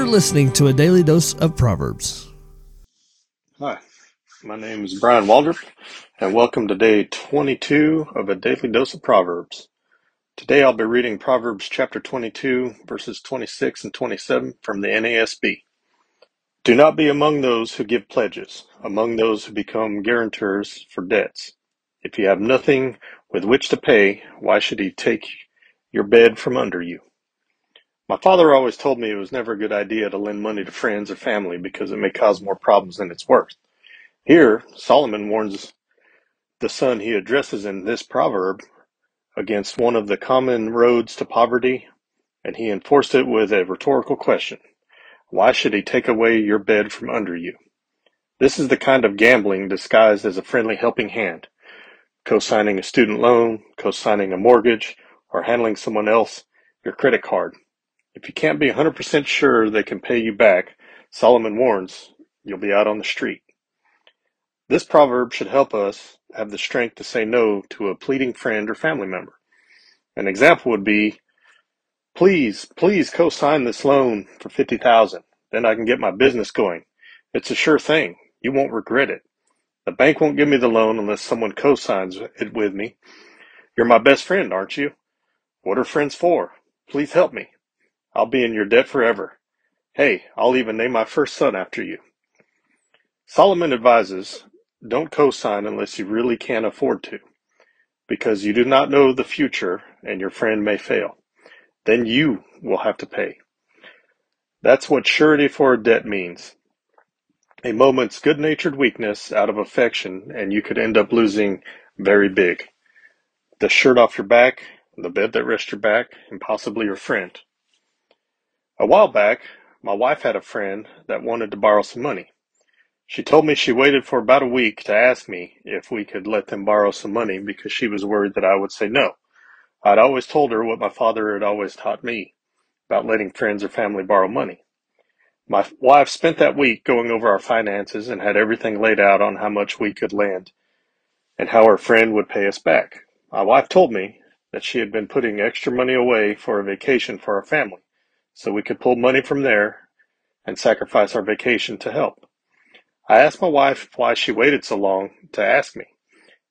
You're listening to a daily dose of Proverbs. Hi, my name is Bryan Waldrop, and welcome to day 22 of a daily dose of Proverbs. Today I'll be reading Proverbs chapter 22, verses 26 and 27 from the NASB. Do not be among those who give pledges, among those who become guarantors for debts. If you have nothing with which to pay, why should he take your bed from under you? My father always told me it was never a good idea to lend money to friends or family because it may cause more problems than it's worth. Here, Solomon warns the son he addresses in this proverb against one of the common roads to poverty, and he enforced it with a rhetorical question Why should he take away your bed from under you? This is the kind of gambling disguised as a friendly helping hand. Co signing a student loan, co signing a mortgage, or handling someone else your credit card. If you can't be 100% sure they can pay you back, Solomon warns you'll be out on the street. This proverb should help us have the strength to say no to a pleading friend or family member. An example would be, please, please co-sign this loan for 50,000. Then I can get my business going. It's a sure thing. You won't regret it. The bank won't give me the loan unless someone co-signs it with me. You're my best friend, aren't you? What are friends for? Please help me. I'll be in your debt forever. Hey, I'll even name my first son after you. Solomon advises, don't co-sign unless you really can't afford to, because you do not know the future and your friend may fail. Then you will have to pay. That's what surety for a debt means. A moment's good-natured weakness out of affection and you could end up losing very big. The shirt off your back, the bed that rests your back, and possibly your friend. A while back, my wife had a friend that wanted to borrow some money. She told me she waited for about a week to ask me if we could let them borrow some money because she was worried that I would say no. I'd always told her what my father had always taught me about letting friends or family borrow money. My wife spent that week going over our finances and had everything laid out on how much we could lend and how our friend would pay us back. My wife told me that she had been putting extra money away for a vacation for our family so we could pull money from there and sacrifice our vacation to help. I asked my wife why she waited so long to ask me,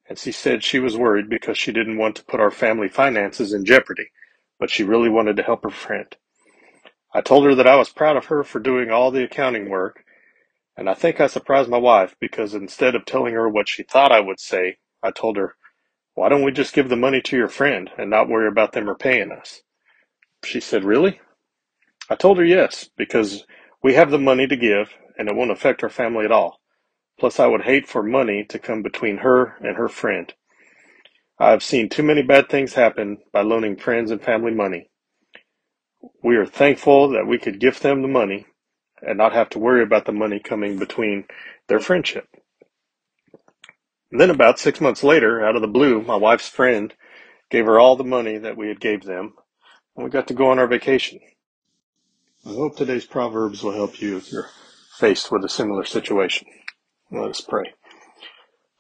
and she said she was worried because she didn't want to put our family finances in jeopardy, but she really wanted to help her friend. I told her that I was proud of her for doing all the accounting work, and I think I surprised my wife because instead of telling her what she thought I would say, I told her, Why don't we just give the money to your friend and not worry about them repaying us? She said, Really? I told her yes, because we have the money to give and it won't affect our family at all. Plus, I would hate for money to come between her and her friend. I have seen too many bad things happen by loaning friends and family money. We are thankful that we could gift them the money and not have to worry about the money coming between their friendship. And then about six months later, out of the blue, my wife's friend gave her all the money that we had gave them, and we got to go on our vacation. I hope today's Proverbs will help you if you're faced with a similar situation. Let us pray.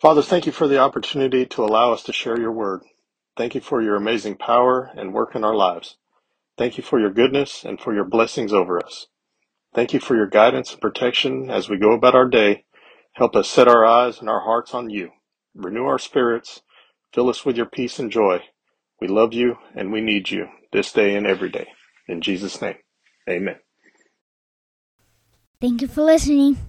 Father, thank you for the opportunity to allow us to share your word. Thank you for your amazing power and work in our lives. Thank you for your goodness and for your blessings over us. Thank you for your guidance and protection as we go about our day. Help us set our eyes and our hearts on you. Renew our spirits. Fill us with your peace and joy. We love you and we need you this day and every day. In Jesus' name. Amen. Thank you for listening.